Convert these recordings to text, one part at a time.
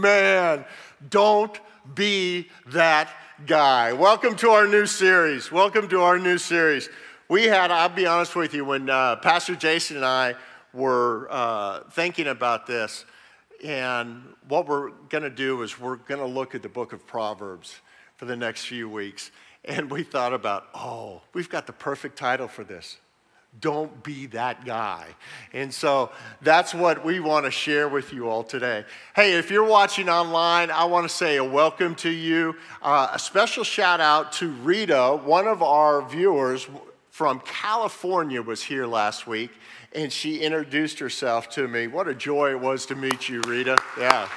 man, don't be that guy. Welcome to our new series. Welcome to our new series. We had, I'll be honest with you, when uh, Pastor Jason and I were uh, thinking about this, and what we're going to do is we're going to look at the book of Proverbs for the next few weeks. And we thought about, oh, we've got the perfect title for this. Don't be that guy. And so that's what we want to share with you all today. Hey, if you're watching online, I want to say a welcome to you. Uh, a special shout out to Rita, one of our viewers from California, was here last week and she introduced herself to me. What a joy it was to meet you, Rita. Yeah.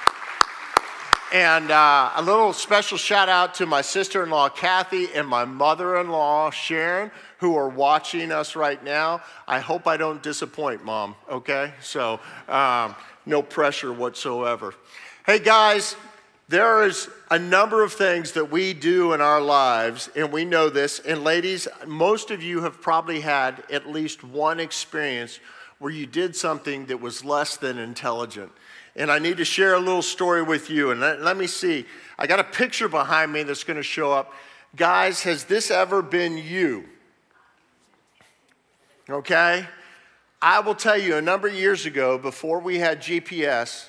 And uh, a little special shout out to my sister in law, Kathy, and my mother in law, Sharon, who are watching us right now. I hope I don't disappoint, Mom, okay? So, um, no pressure whatsoever. Hey, guys, there is a number of things that we do in our lives, and we know this. And, ladies, most of you have probably had at least one experience where you did something that was less than intelligent. And I need to share a little story with you. And let, let me see. I got a picture behind me that's going to show up. Guys, has this ever been you? Okay? I will tell you, a number of years ago, before we had GPS,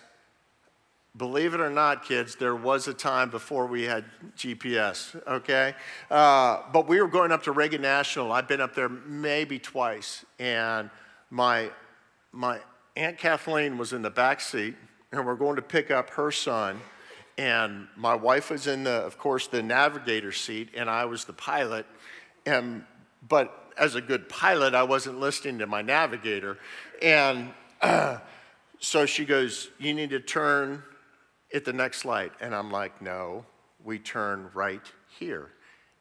believe it or not, kids, there was a time before we had GPS, okay? Uh, but we were going up to Reagan National. I've been up there maybe twice. And my, my Aunt Kathleen was in the back seat and we're going to pick up her son. And my wife was in the, of course, the navigator seat, and I was the pilot. And but as a good pilot, I wasn't listening to my navigator. And uh, so she goes, "You need to turn at the next light." And I'm like, "No, we turn right here."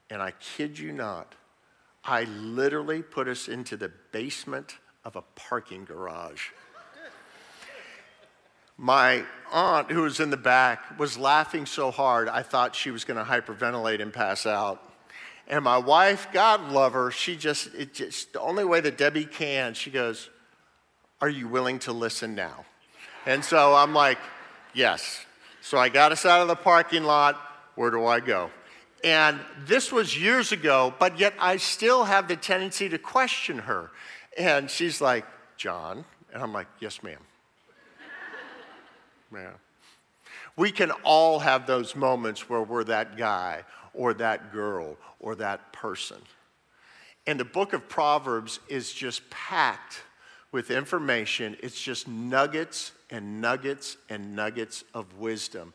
And I kid you not, I literally put us into the basement of a parking garage my aunt, who was in the back, was laughing so hard I thought she was going to hyperventilate and pass out. And my wife, God love her, she just, it just, the only way that Debbie can, she goes, Are you willing to listen now? And so I'm like, Yes. So I got us out of the parking lot. Where do I go? And this was years ago, but yet I still have the tendency to question her. And she's like, John. And I'm like, Yes, ma'am. Yeah. We can all have those moments where we're that guy or that girl or that person. And the book of Proverbs is just packed with information. It's just nuggets and nuggets and nuggets of wisdom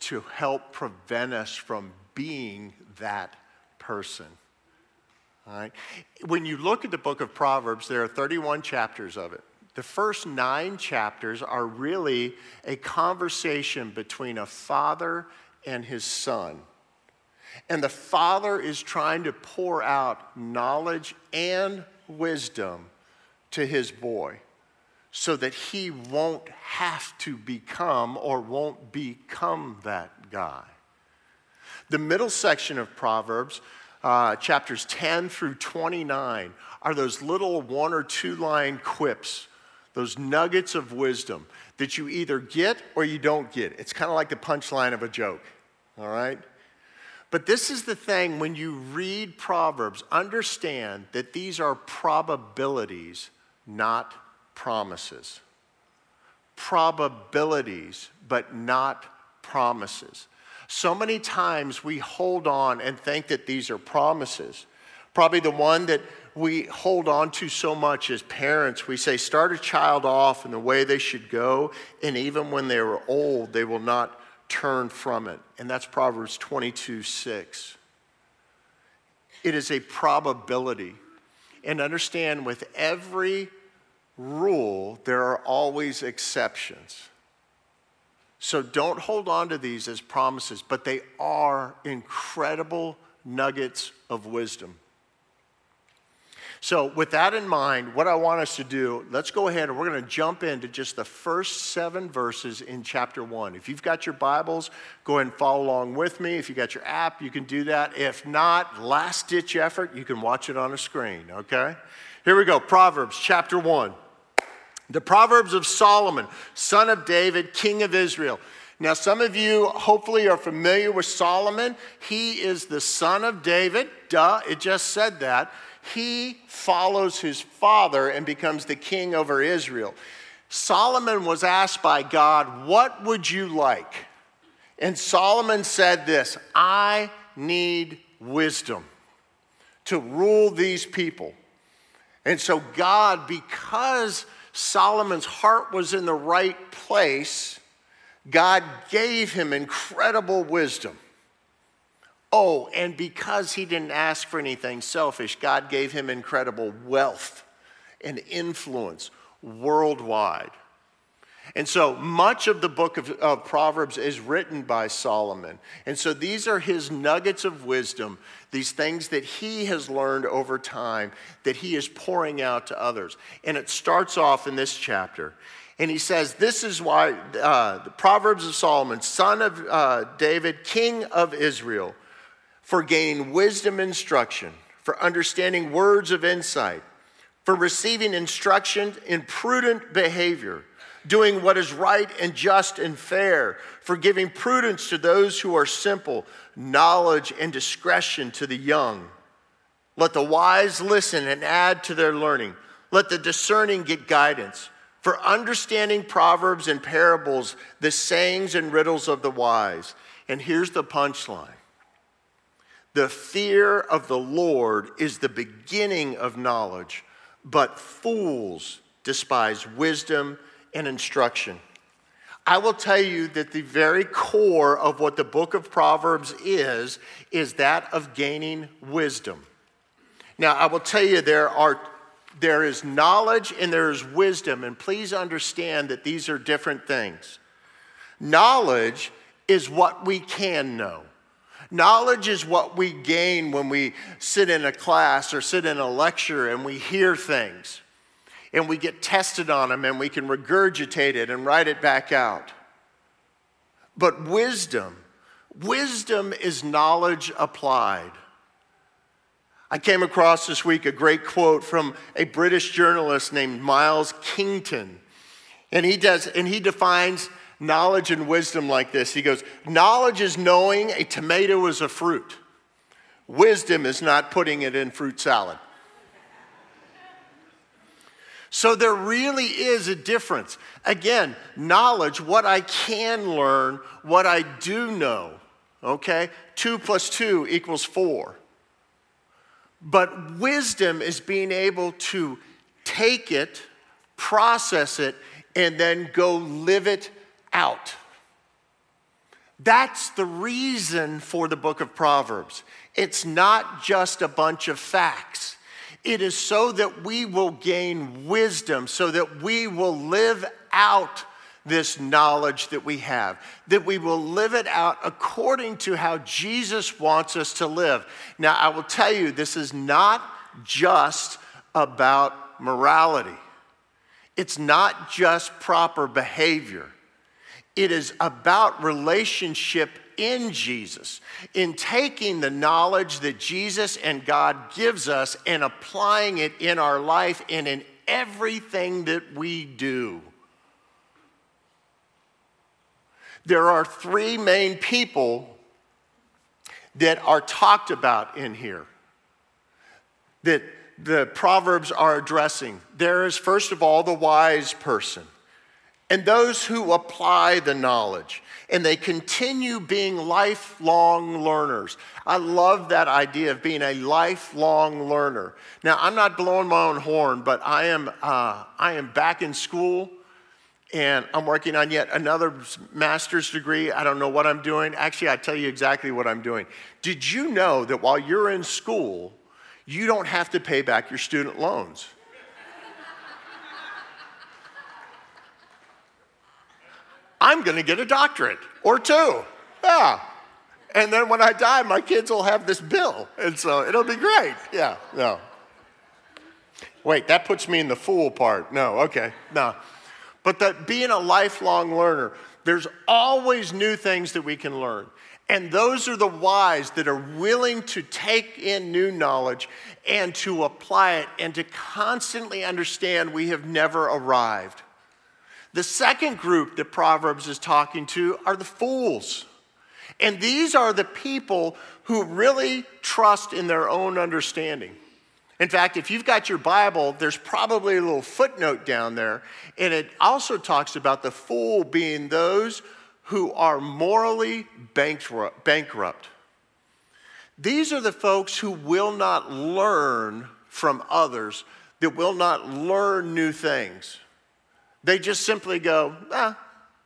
to help prevent us from being that person. All right? When you look at the book of Proverbs, there are 31 chapters of it. The first nine chapters are really a conversation between a father and his son. And the father is trying to pour out knowledge and wisdom to his boy so that he won't have to become or won't become that guy. The middle section of Proverbs, uh, chapters 10 through 29, are those little one or two line quips those nuggets of wisdom that you either get or you don't get. It's kind of like the punchline of a joke, all right? But this is the thing when you read Proverbs, understand that these are probabilities, not promises. Probabilities, but not promises. So many times we hold on and think that these are promises. Probably the one that we hold on to so much as parents. We say, start a child off in the way they should go, and even when they are old, they will not turn from it. And that's Proverbs 22 6. It is a probability. And understand with every rule, there are always exceptions. So don't hold on to these as promises, but they are incredible nuggets of wisdom. So, with that in mind, what I want us to do, let's go ahead and we're going to jump into just the first seven verses in chapter one. If you've got your Bibles, go ahead and follow along with me. If you got your app, you can do that. If not, last ditch effort, you can watch it on a screen, okay? Here we go Proverbs chapter one. The Proverbs of Solomon, son of David, king of Israel. Now, some of you hopefully are familiar with Solomon. He is the son of David. Duh, it just said that. He follows his father and becomes the king over Israel. Solomon was asked by God, What would you like? And Solomon said this I need wisdom to rule these people. And so, God, because Solomon's heart was in the right place, God gave him incredible wisdom. Oh, and because he didn't ask for anything selfish, God gave him incredible wealth and influence worldwide. And so much of the book of, of, Proverbs is written by Solomon. And so these are his nuggets of wisdom, these things that he has learned over time that he is pouring out to others. And it starts off in this chapter. And he says, This is why uh, the Proverbs of Solomon, son of uh, David, king of Israel, for gaining wisdom instruction, for understanding words of insight, for receiving instruction in prudent behavior, doing what is right and just and fair, for giving prudence to those who are simple, knowledge and discretion to the young. Let the wise listen and add to their learning. Let the discerning get guidance for understanding proverbs and parables, the sayings and riddles of the wise. And here's the punchline the fear of the Lord is the beginning of knowledge, but fools despise wisdom and instruction. I will tell you that the very core of what the book of Proverbs is, is that of gaining wisdom. Now, I will tell you there are there is knowledge and there is wisdom. And please understand that these are different things. Knowledge is what we can know. Knowledge is what we gain when we sit in a class or sit in a lecture and we hear things and we get tested on them and we can regurgitate it and write it back out. But wisdom, wisdom is knowledge applied. I came across this week a great quote from a British journalist named Miles Kington. And he does, and he defines knowledge and wisdom like this. He goes, Knowledge is knowing a tomato is a fruit. Wisdom is not putting it in fruit salad. So there really is a difference. Again, knowledge, what I can learn, what I do know. Okay? Two plus two equals four. But wisdom is being able to take it, process it, and then go live it out. That's the reason for the book of Proverbs. It's not just a bunch of facts. It is so that we will gain wisdom, so that we will live out this knowledge that we have, that we will live it out according to how Jesus wants us to live. Now, I will tell you, this is not just about morality, it's not just proper behavior. It is about relationship in Jesus, in taking the knowledge that Jesus and God gives us and applying it in our life and in everything that we do. There are three main people that are talked about in here that the Proverbs are addressing. There is, first of all, the wise person and those who apply the knowledge and they continue being lifelong learners. I love that idea of being a lifelong learner. Now, I'm not blowing my own horn, but I am, uh, I am back in school and I'm working on yet another master's degree. I don't know what I'm doing. Actually, I tell you exactly what I'm doing. Did you know that while you're in school, you don't have to pay back your student loans? I'm going to get a doctorate or two. Yeah. And then when I die, my kids will have this bill. And so it'll be great. Yeah, no. Wait, that puts me in the fool part. No, okay, no. But that being a lifelong learner, there's always new things that we can learn. And those are the wise that are willing to take in new knowledge and to apply it and to constantly understand we have never arrived. The second group that Proverbs is talking to are the fools. And these are the people who really trust in their own understanding. In fact, if you've got your Bible, there's probably a little footnote down there, and it also talks about the fool being those who are morally bankrupt. These are the folks who will not learn from others, that will not learn new things. They just simply go, ah,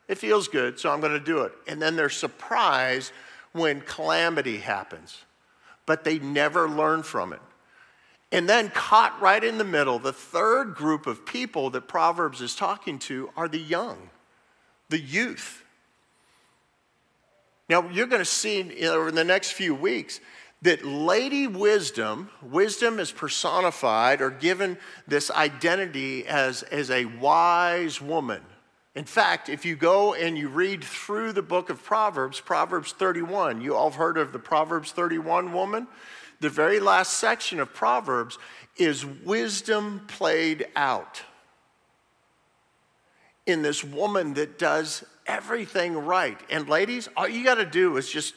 it feels good, so I'm going to do it. And then they're surprised when calamity happens, but they never learn from it. And then, caught right in the middle, the third group of people that Proverbs is talking to are the young, the youth. Now, you're going to see over the next few weeks that Lady Wisdom, wisdom is personified or given this identity as, as a wise woman. In fact, if you go and you read through the book of Proverbs, Proverbs 31, you all have heard of the Proverbs 31 woman? The very last section of Proverbs is wisdom played out in this woman that does everything right. And ladies, all you got to do is just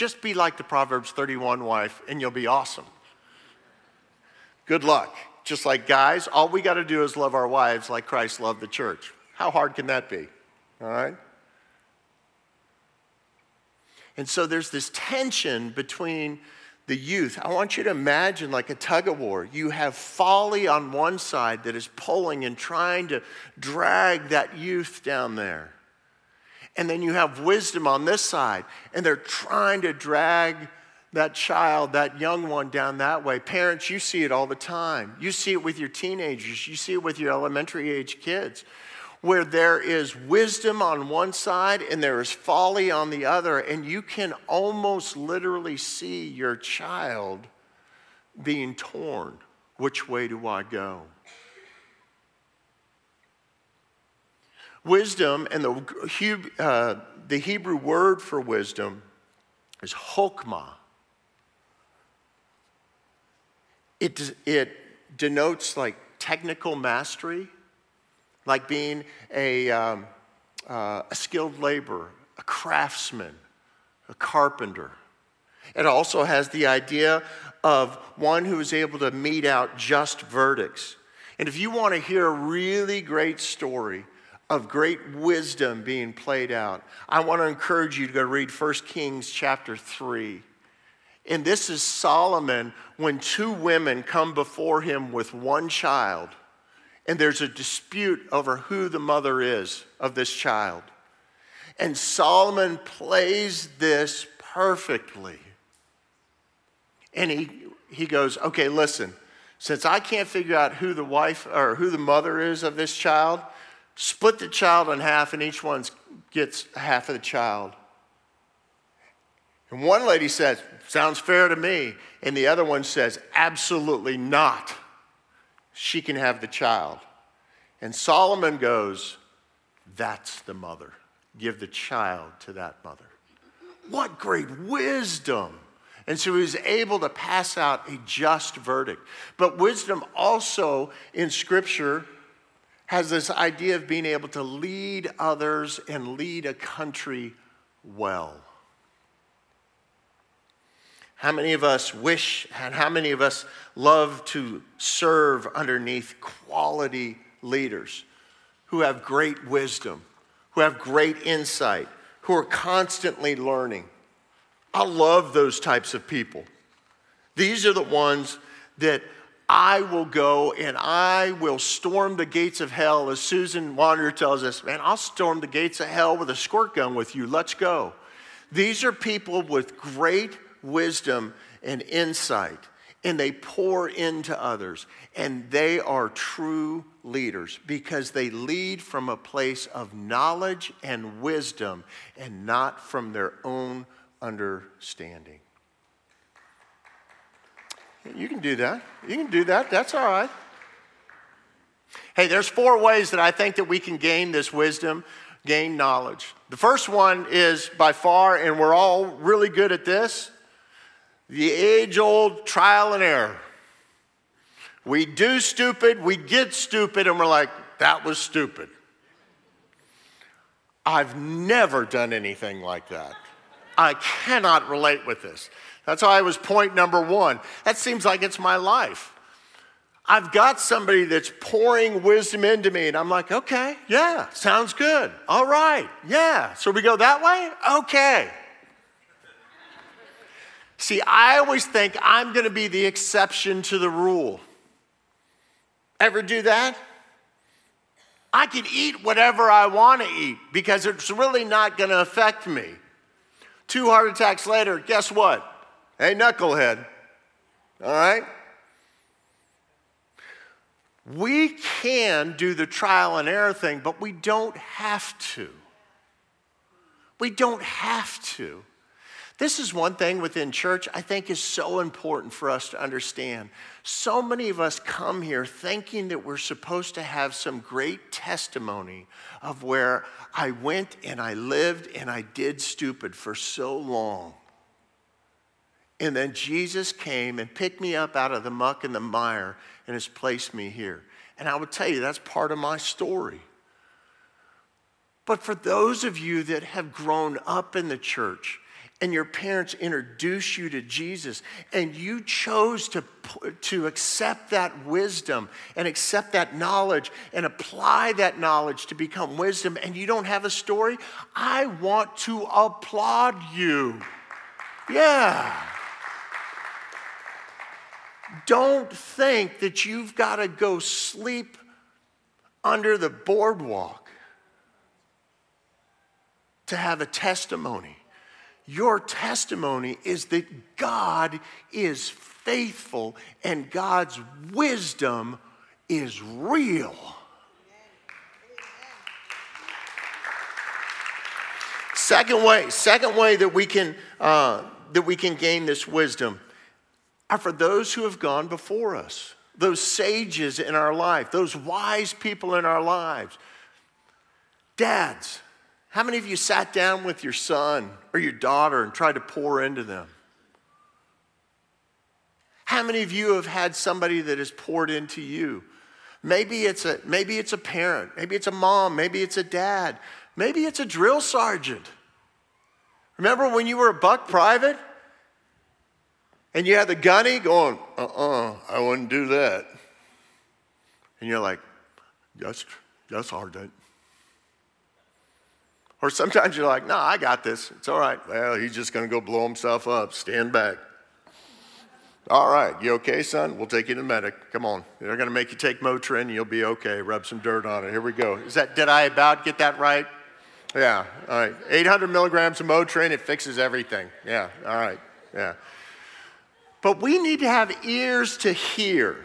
just be like the Proverbs 31 wife and you'll be awesome. Good luck. Just like guys, all we got to do is love our wives like Christ loved the church. How hard can that be? All right? And so there's this tension between the youth. I want you to imagine like a tug of war. You have folly on one side that is pulling and trying to drag that youth down there. And then you have wisdom on this side, and they're trying to drag that child, that young one down that way. Parents, you see it all the time. You see it with your teenagers, you see it with your elementary age kids, where there is wisdom on one side and there is folly on the other, and you can almost literally see your child being torn. Which way do I go? Wisdom, and the, uh, the Hebrew word for wisdom is chokmah. It, it denotes like technical mastery, like being a, um, uh, a skilled laborer, a craftsman, a carpenter. It also has the idea of one who is able to mete out just verdicts. And if you want to hear a really great story of great wisdom being played out. I want to encourage you to go read 1 Kings chapter 3. And this is Solomon when two women come before him with one child, and there's a dispute over who the mother is of this child. And Solomon plays this perfectly. And he, he goes, Okay, listen, since I can't figure out who the wife or who the mother is of this child, split the child in half, and each one gets half of the child. And one lady says, Sounds fair to me. And the other one says, Absolutely not. She can have the child. And Solomon goes, That's the mother. Give the child to that mother. What great wisdom! And so he was able to pass out a just verdict. But wisdom also in Scripture has this idea of being able to lead others and lead a country well. How many of us wish and how many of us love to serve underneath quality leaders who have great wisdom, who have great insight, who are constantly learning? I love those types of people. These are the ones that I will go and I will storm the gates of hell. As Susan Wanderer tells us, man, I'll storm the gates of hell with a squirt gun with you. Let's go. These are people with great wisdom and insight, and they pour into others. And they are true leaders because they lead from a place of knowledge and wisdom and not from their own understanding. You can do that. You can do that. That's all right. Hey, there's four ways that I think that we can gain this wisdom, gain knowledge. The first one is by far, and we're all really good at this, the age old trial and error. We do stupid, we get stupid, and we're like, that was stupid. I've never done anything like that. I cannot relate with this. That's why I was point number one. That seems like it's my life. I've got somebody that's pouring wisdom into me, and I'm like, okay, yeah, sounds good. All right, yeah. So we go that way? Okay. See, I always think I'm going to be the exception to the rule. Ever do that? I can eat whatever I want to eat because it's really not going to affect me. Two heart attacks later, guess what? Hey, knucklehead. All right? We can do the trial and error thing, but we don't have to. We don't have to. This is one thing within church I think is so important for us to understand. So many of us come here thinking that we're supposed to have some great testimony of where I went and I lived and I did stupid for so long. And then Jesus came and picked me up out of the muck and the mire and has placed me here. And I would tell you, that's part of my story. But for those of you that have grown up in the church, and your parents introduced you to Jesus and you chose to, to accept that wisdom and accept that knowledge and apply that knowledge to become wisdom and you don't have a story, I want to applaud you. Yeah. Don't think that you've got to go sleep under the boardwalk to have a testimony. Your testimony is that God is faithful and God's wisdom is real. Second way, second way that we can uh, that we can gain this wisdom are for those who have gone before us, those sages in our life, those wise people in our lives. Dads, how many of you sat down with your son or your daughter and tried to pour into them? How many of you have had somebody that has poured into you? Maybe it's a, maybe it's a parent, maybe it's a mom, maybe it's a dad, maybe it's a drill sergeant. Remember when you were a buck private and you have the gunny going, uh uh-uh, uh I wouldn't do that. And you're like, that's, that's hard. That, or sometimes you're like, no, I got this. It's all right. Well, he's just going to go blow himself up. Stand back. All right, you okay, son? We'll take you to the medic. Come on. They're going to make you take Motrin. You'll be okay. Rub some dirt on it. Here we go. Is that, did I about get that right? Yeah, all right. 800 milligrams of Motrin, it fixes everything. Yeah, all right. Yeah. But we need to have ears to hear.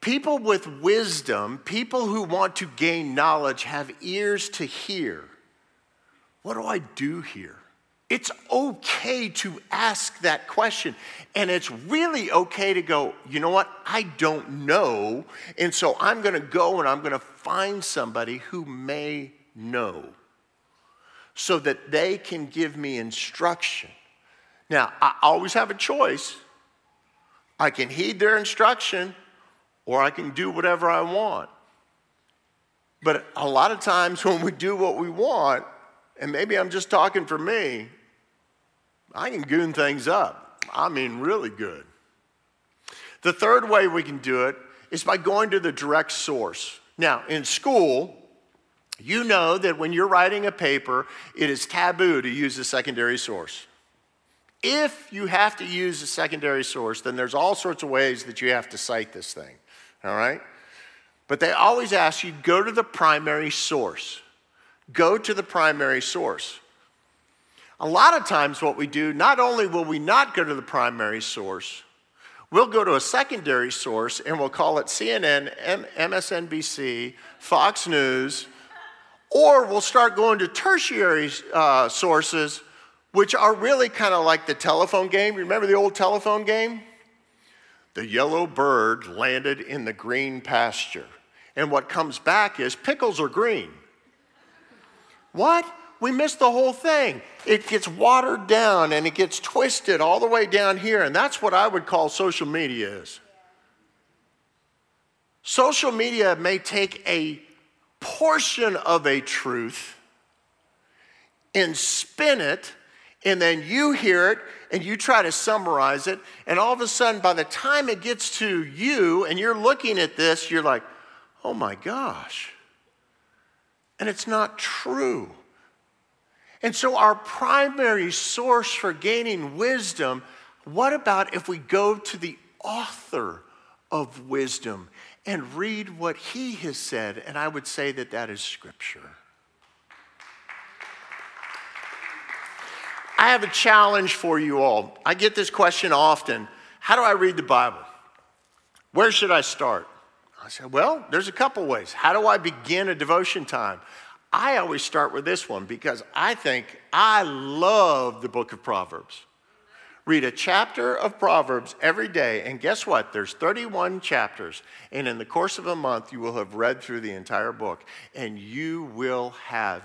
People with wisdom, people who want to gain knowledge, have ears to hear. What do I do here? It's okay to ask that question. And it's really okay to go, you know what? I don't know. And so I'm going to go and I'm going to find somebody who may know so that they can give me instruction. Now, I always have a choice. I can heed their instruction or I can do whatever I want. But a lot of times when we do what we want, and maybe I'm just talking for me, I can goon things up. I mean, really good. The third way we can do it is by going to the direct source. Now, in school, you know that when you're writing a paper, it is taboo to use a secondary source. If you have to use a secondary source, then there's all sorts of ways that you have to cite this thing all right? But they always ask you go to the primary source. Go to the primary source. A lot of times, what we do, not only will we not go to the primary source, we'll go to a secondary source and we'll call it CNN, MSNBC, Fox News, or we'll start going to tertiary uh, sources, which are really kind of like the telephone game. Remember the old telephone game? The yellow bird landed in the green pasture. And what comes back is pickles are green. What? We missed the whole thing. It gets watered down and it gets twisted all the way down here. And that's what I would call social media is. Social media may take a portion of a truth and spin it, and then you hear it and you try to summarize it, and all of a sudden, by the time it gets to you and you're looking at this, you're like, oh my gosh. And it's not true. And so, our primary source for gaining wisdom, what about if we go to the author of wisdom and read what he has said? And I would say that that is Scripture. I have a challenge for you all. I get this question often How do I read the Bible? Where should I start? I said, Well, there's a couple ways. How do I begin a devotion time? I always start with this one because I think I love the book of Proverbs. Read a chapter of Proverbs every day, and guess what? There's 31 chapters, and in the course of a month, you will have read through the entire book, and you will have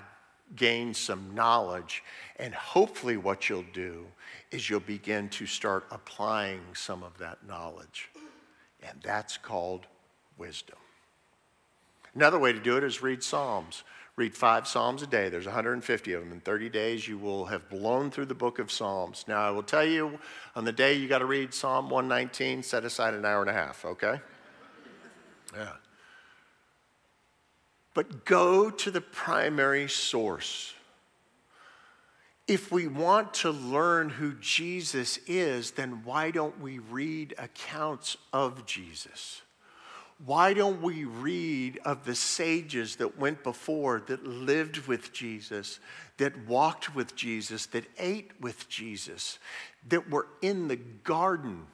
gained some knowledge. And hopefully, what you'll do is you'll begin to start applying some of that knowledge, and that's called wisdom. Another way to do it is read Psalms. Read five Psalms a day. There's 150 of them. In 30 days, you will have blown through the book of Psalms. Now, I will tell you on the day you got to read Psalm 119, set aside an hour and a half, okay? Yeah. But go to the primary source. If we want to learn who Jesus is, then why don't we read accounts of Jesus? why don't we read of the sages that went before, that lived with Jesus, that walked with Jesus, that ate with Jesus, that were in the garden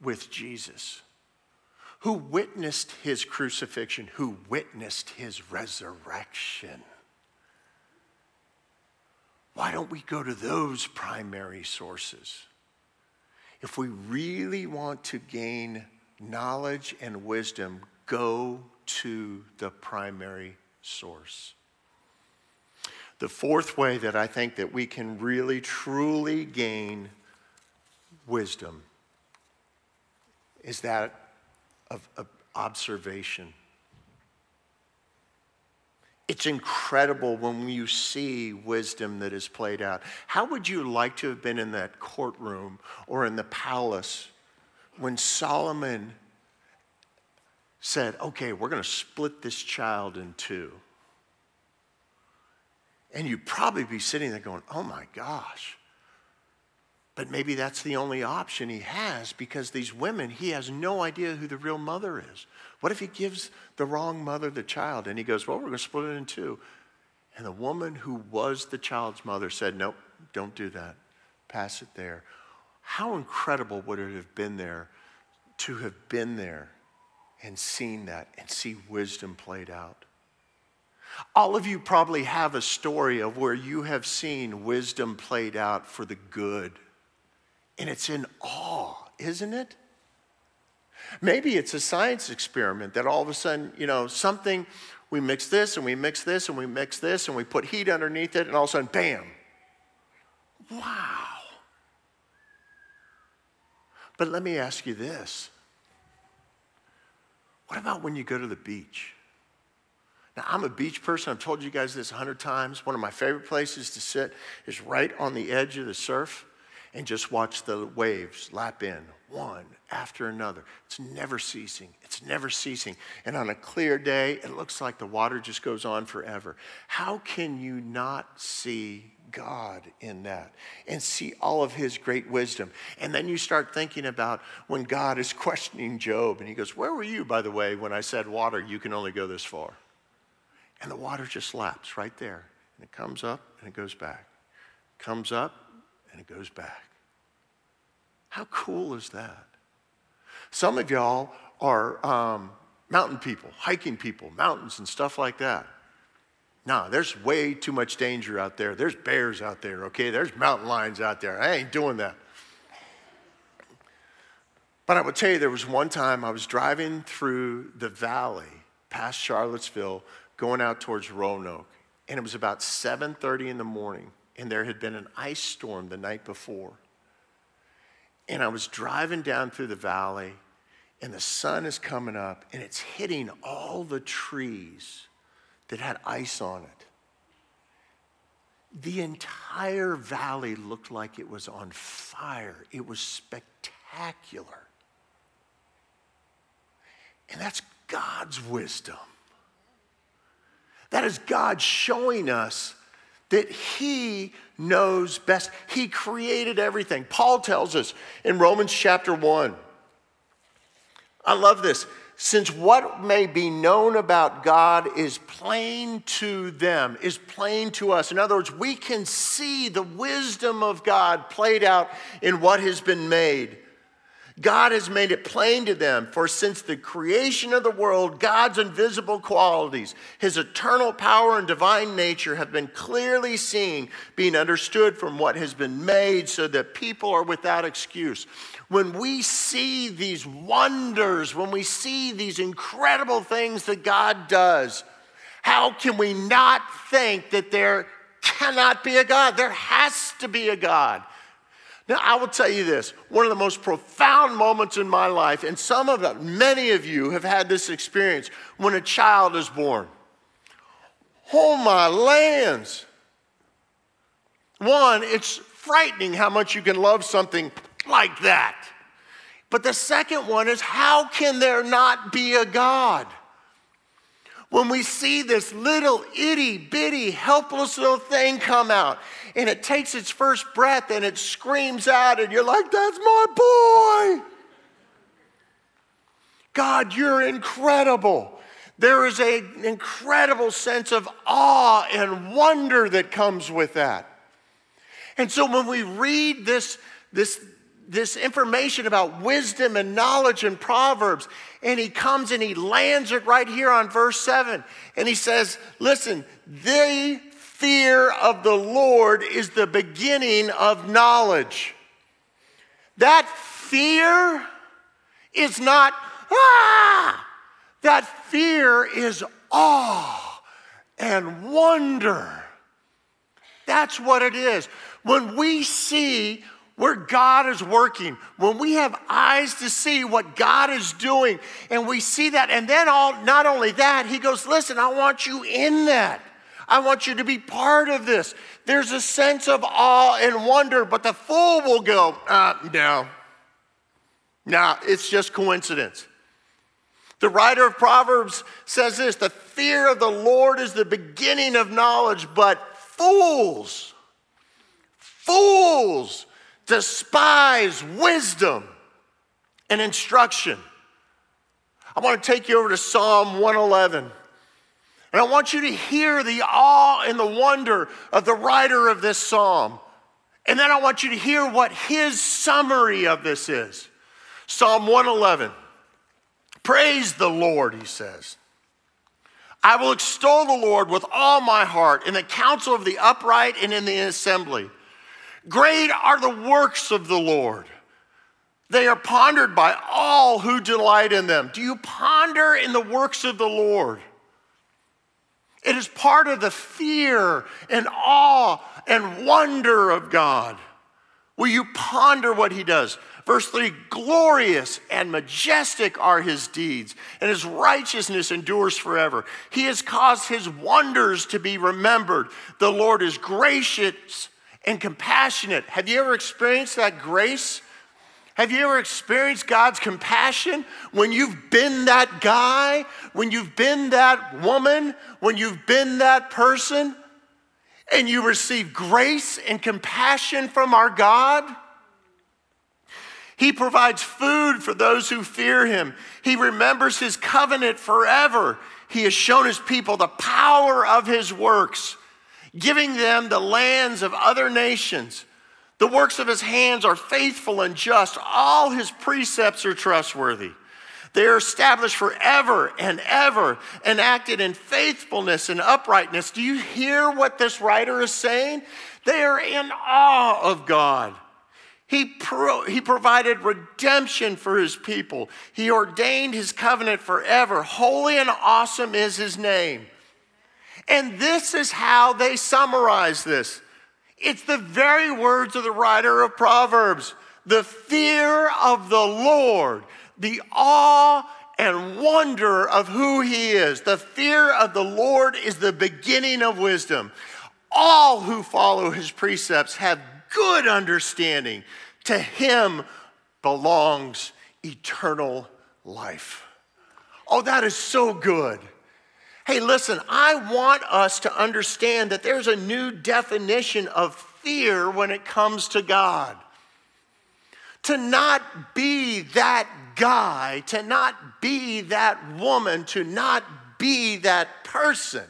with Jesus, who witnessed his crucifixion, who witnessed his resurrection? Why don't we go to those primary sources? If we really want to gain knowledge and wisdom go to the primary source. The fourth way that I think that we can really truly gain wisdom is that of, of observation. It's incredible when you see wisdom that is played out. How would you like to have been in that courtroom or in the palace when Solomon said, okay, we're going to split this child in two. And you'd probably be sitting there going, oh my gosh. But maybe that's the only option he has because these women, he has no idea who the real mother is. What if he gives the wrong mother the child and he goes, well, we're going to split it in two? And the woman who was the child's mother said, nope, don't do that. Pass it there. How incredible would it have been there to have been there and seen that and see wisdom played out? All of you probably have a story of where you have seen wisdom played out for the good. And it's in awe, isn't it? Maybe it's a science experiment that all of a sudden, you know, something, we mix this and we mix this and we mix this and we put heat underneath it, and all of a sudden, bam. Wow. But let me ask you this what about when you go to the beach? Now, I'm a beach person. I've told you guys this a hundred times. One of my favorite places to sit is right on the edge of the surf and just watch the waves lap in one after another. It's never ceasing. It's never ceasing. And on a clear day, it looks like the water just goes on forever. How can you not see God in that and see all of his great wisdom. And then you start thinking about when God is questioning Job and he goes, Where were you, by the way, when I said water, you can only go this far? And the water just laps right there. And it comes up and it goes back. Comes up and it goes back. How cool is that? Some of y'all are um, mountain people, hiking people, mountains and stuff like that. No, there's way too much danger out there. There's bears out there, okay? There's mountain lions out there. I ain't doing that. But I will tell you, there was one time I was driving through the valley past Charlottesville, going out towards Roanoke, and it was about 7:30 in the morning, and there had been an ice storm the night before. And I was driving down through the valley, and the sun is coming up, and it's hitting all the trees that had ice on it. The entire valley looked like it was on fire. It was spectacular. And that's God's wisdom. That is God showing us that He knows best. He created everything. Paul tells us in Romans chapter 1. I love this. Since what may be known about God is plain to them, is plain to us. In other words, we can see the wisdom of God played out in what has been made. God has made it plain to them, for since the creation of the world, God's invisible qualities, his eternal power and divine nature have been clearly seen, being understood from what has been made, so that people are without excuse. When we see these wonders, when we see these incredible things that God does, how can we not think that there cannot be a God? There has to be a God. Now, I will tell you this one of the most profound moments in my life, and some of them, many of you have had this experience when a child is born. Oh, my lands. One, it's frightening how much you can love something like that. But the second one is how can there not be a God? when we see this little itty bitty helpless little thing come out and it takes its first breath and it screams out, and you're like, that's my boy. God, you're incredible. There is an incredible sense of awe and wonder that comes with that. And so when we read this, this, this information about wisdom and knowledge and Proverbs. And he comes and he lands it right here on verse 7. And he says, Listen, the fear of the Lord is the beginning of knowledge. That fear is not, ah! That fear is awe and wonder. That's what it is. When we see where God is working, when we have eyes to see what God is doing, and we see that, and then all, not only that, He goes, Listen, I want you in that. I want you to be part of this. There's a sense of awe and wonder, but the fool will go, uh, no. No, it's just coincidence. The writer of Proverbs says this the fear of the Lord is the beginning of knowledge, but fools, fools, despise wisdom and instruction. I want to take you over to Psalm 111. And I want you to hear the awe and the wonder of the writer of this psalm. And then I want you to hear what his summary of this is. Psalm 111. Praise the Lord, he says. I will extol the Lord with all my heart in the council of the upright and in the assembly. Great are the works of the Lord. They are pondered by all who delight in them. Do you ponder in the works of the Lord? It is part of the fear and awe and wonder of God. Will you ponder what he does? Verse 3 Glorious and majestic are his deeds, and his righteousness endures forever. He has caused his wonders to be remembered. The Lord is gracious and compassionate. Have you ever experienced that grace? Have you ever experienced God's compassion when you've been that guy, when you've been that woman, when you've been that person, and you receive grace and compassion from our God? He provides food for those who fear him. He remembers his covenant forever. He has shown his people the power of his works giving them the lands of other nations. The works of his hands are faithful and just. All his precepts are trustworthy. They are established forever and ever, enacted in faithfulness and uprightness. Do you hear what this writer is saying? They are in awe of God. He, pro- he provided redemption for his people. He ordained his covenant forever. Holy and awesome is his name. And this is how they summarize this it's the very words of the writer of Proverbs the fear of the Lord, the awe and wonder of who he is. The fear of the Lord is the beginning of wisdom. All who follow his precepts have good understanding. To him belongs eternal life. Oh, that is so good. Hey, listen, I want us to understand that there's a new definition of fear when it comes to God. To not be that guy, to not be that woman, to not be that person.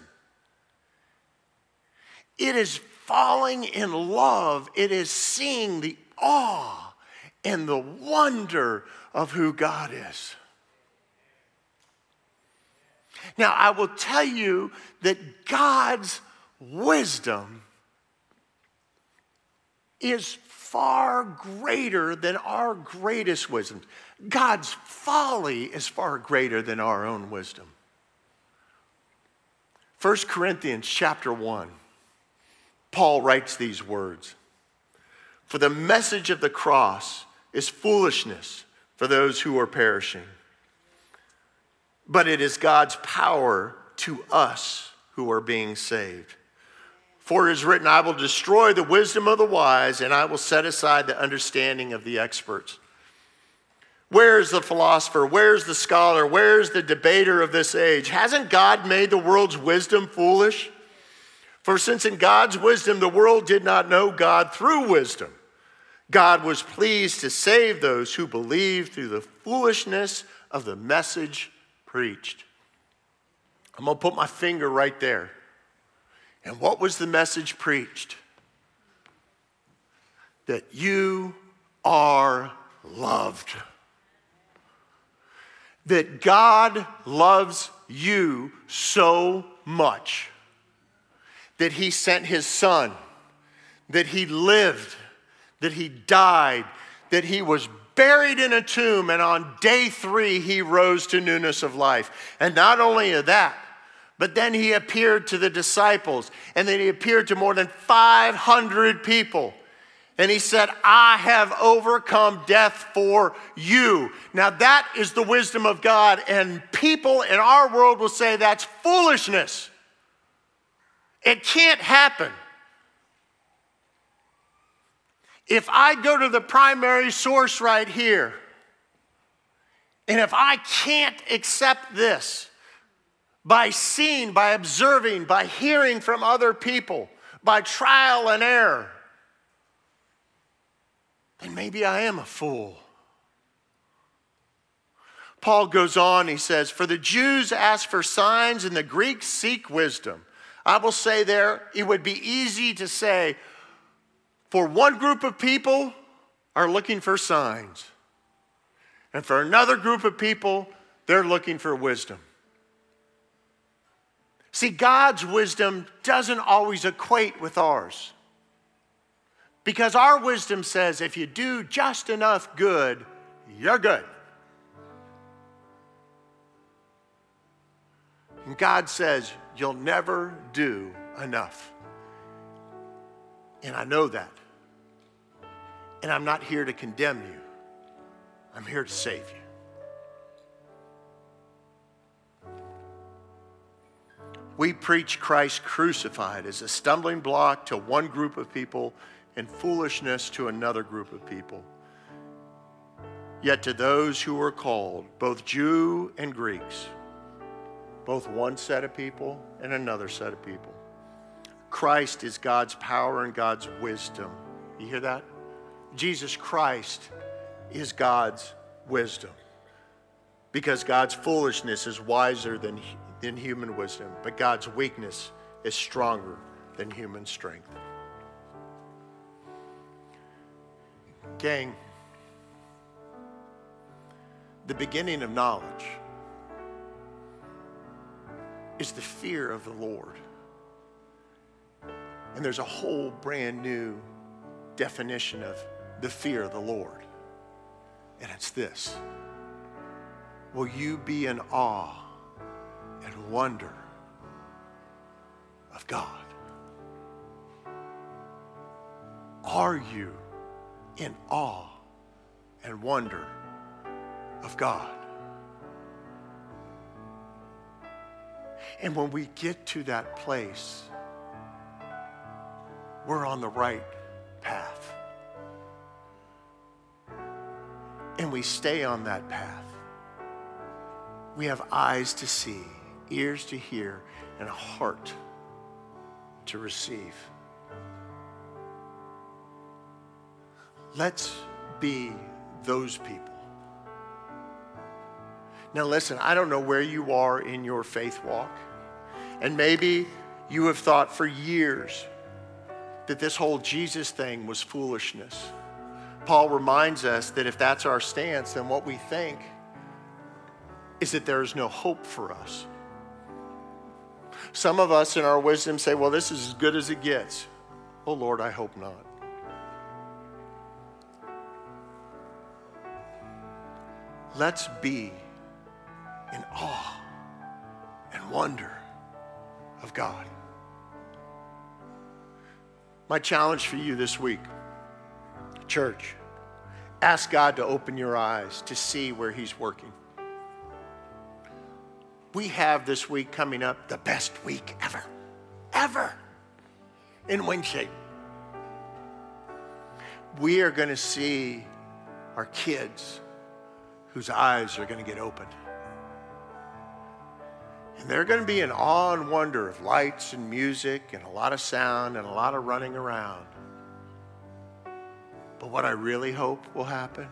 It is falling in love, it is seeing the awe and the wonder of who God is. Now, I will tell you that God's wisdom is far greater than our greatest wisdom. God's folly is far greater than our own wisdom. 1 Corinthians chapter 1, Paul writes these words For the message of the cross is foolishness for those who are perishing but it is God's power to us who are being saved. For it is written, I will destroy the wisdom of the wise, and I will set aside the understanding of the experts. Where is the philosopher? Where's the scholar? Where's the debater of this age? Hasn't God made the world's wisdom foolish? For since in God's wisdom the world did not know God through wisdom, God was pleased to save those who believe through the foolishness of the message preached. I'm going to put my finger right there. And what was the message preached? That you are loved. That God loves you so much that he sent his son, that he lived, that he died, that he was buried in a tomb, and on day three, he rose to newness of life. And not only that, but then he appeared to the disciples, and then he appeared to more than 500 people. And he said, I have overcome death for you. Now, that is the wisdom of God, and people in our world will say that's foolishness. It can't happen. If I go to the primary source right here, and if I can't accept this by seeing, by observing, by hearing from other people, by trial and error, then maybe I am a fool. Paul goes on, he says, For the Jews ask for signs and the Greeks seek wisdom. I will say there, it would be easy to say, for one group of people are looking for signs. And for another group of people, they're looking for wisdom. See, God's wisdom doesn't always equate with ours. Because our wisdom says if you do just enough good, you're good. And God says you'll never do enough. And I know that. And I'm not here to condemn you, I'm here to save you. We preach Christ crucified as a stumbling block to one group of people and foolishness to another group of people. Yet to those who are called, both Jew and Greeks, both one set of people and another set of people, Christ is God's power and God's wisdom. You hear that? Jesus Christ is God's wisdom. Because God's foolishness is wiser than, than human wisdom, but God's weakness is stronger than human strength. Gang, the beginning of knowledge is the fear of the Lord. And there's a whole brand new definition of the fear of the Lord. And it's this Will you be in awe and wonder of God? Are you in awe and wonder of God? And when we get to that place, we're on the right path. And we stay on that path. We have eyes to see, ears to hear, and a heart to receive. Let's be those people. Now, listen, I don't know where you are in your faith walk. And maybe you have thought for years that this whole Jesus thing was foolishness. Paul reminds us that if that's our stance, then what we think is that there is no hope for us. Some of us in our wisdom say, well, this is as good as it gets. Oh, Lord, I hope not. Let's be in awe and wonder of God. My challenge for you this week, church, ask God to open your eyes to see where He's working. We have this week coming up the best week ever, ever in wing shape. We are going to see our kids whose eyes are going to get opened. And they're going to be in awe and wonder of lights and music and a lot of sound and a lot of running around. But what I really hope will happen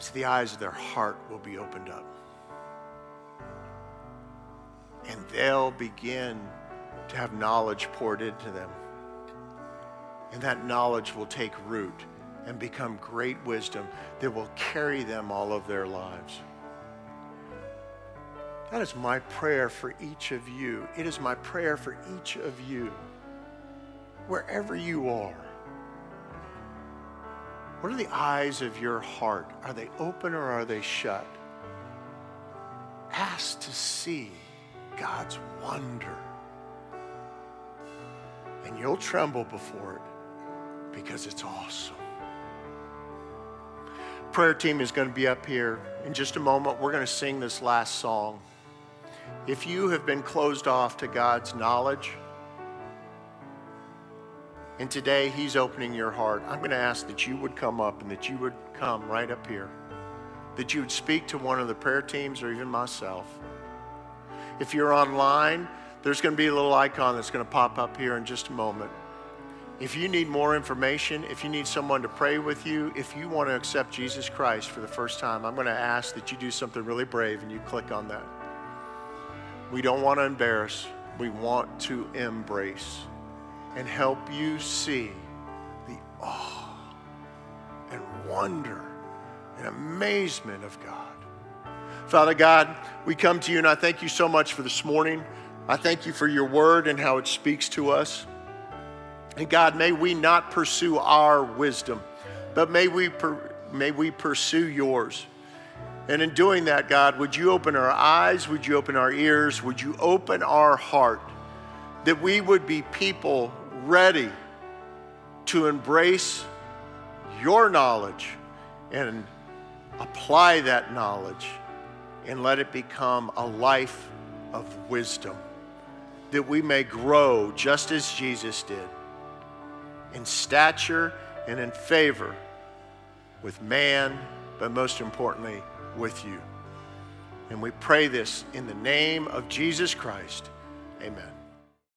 is the eyes of their heart will be opened up. And they'll begin to have knowledge poured into them. And that knowledge will take root and become great wisdom that will carry them all of their lives. That is my prayer for each of you. It is my prayer for each of you, wherever you are. What are the eyes of your heart? Are they open or are they shut? Ask to see God's wonder. And you'll tremble before it because it's awesome prayer team is going to be up here in just a moment. We're going to sing this last song. If you have been closed off to God's knowledge, and today He's opening your heart, I'm going to ask that you would come up and that you would come right up here, that you would speak to one of the prayer teams or even myself. If you're online, there's going to be a little icon that's going to pop up here in just a moment. If you need more information, if you need someone to pray with you, if you want to accept Jesus Christ for the first time, I'm going to ask that you do something really brave and you click on that. We don't want to embarrass, we want to embrace and help you see the awe and wonder and amazement of God. Father God, we come to you and I thank you so much for this morning. I thank you for your word and how it speaks to us. And God, may we not pursue our wisdom, but may we, per, may we pursue yours. And in doing that, God, would you open our eyes? Would you open our ears? Would you open our heart that we would be people ready to embrace your knowledge and apply that knowledge and let it become a life of wisdom that we may grow just as Jesus did in stature and in favor with man, but most importantly, with you. And we pray this in the name of Jesus Christ. Amen.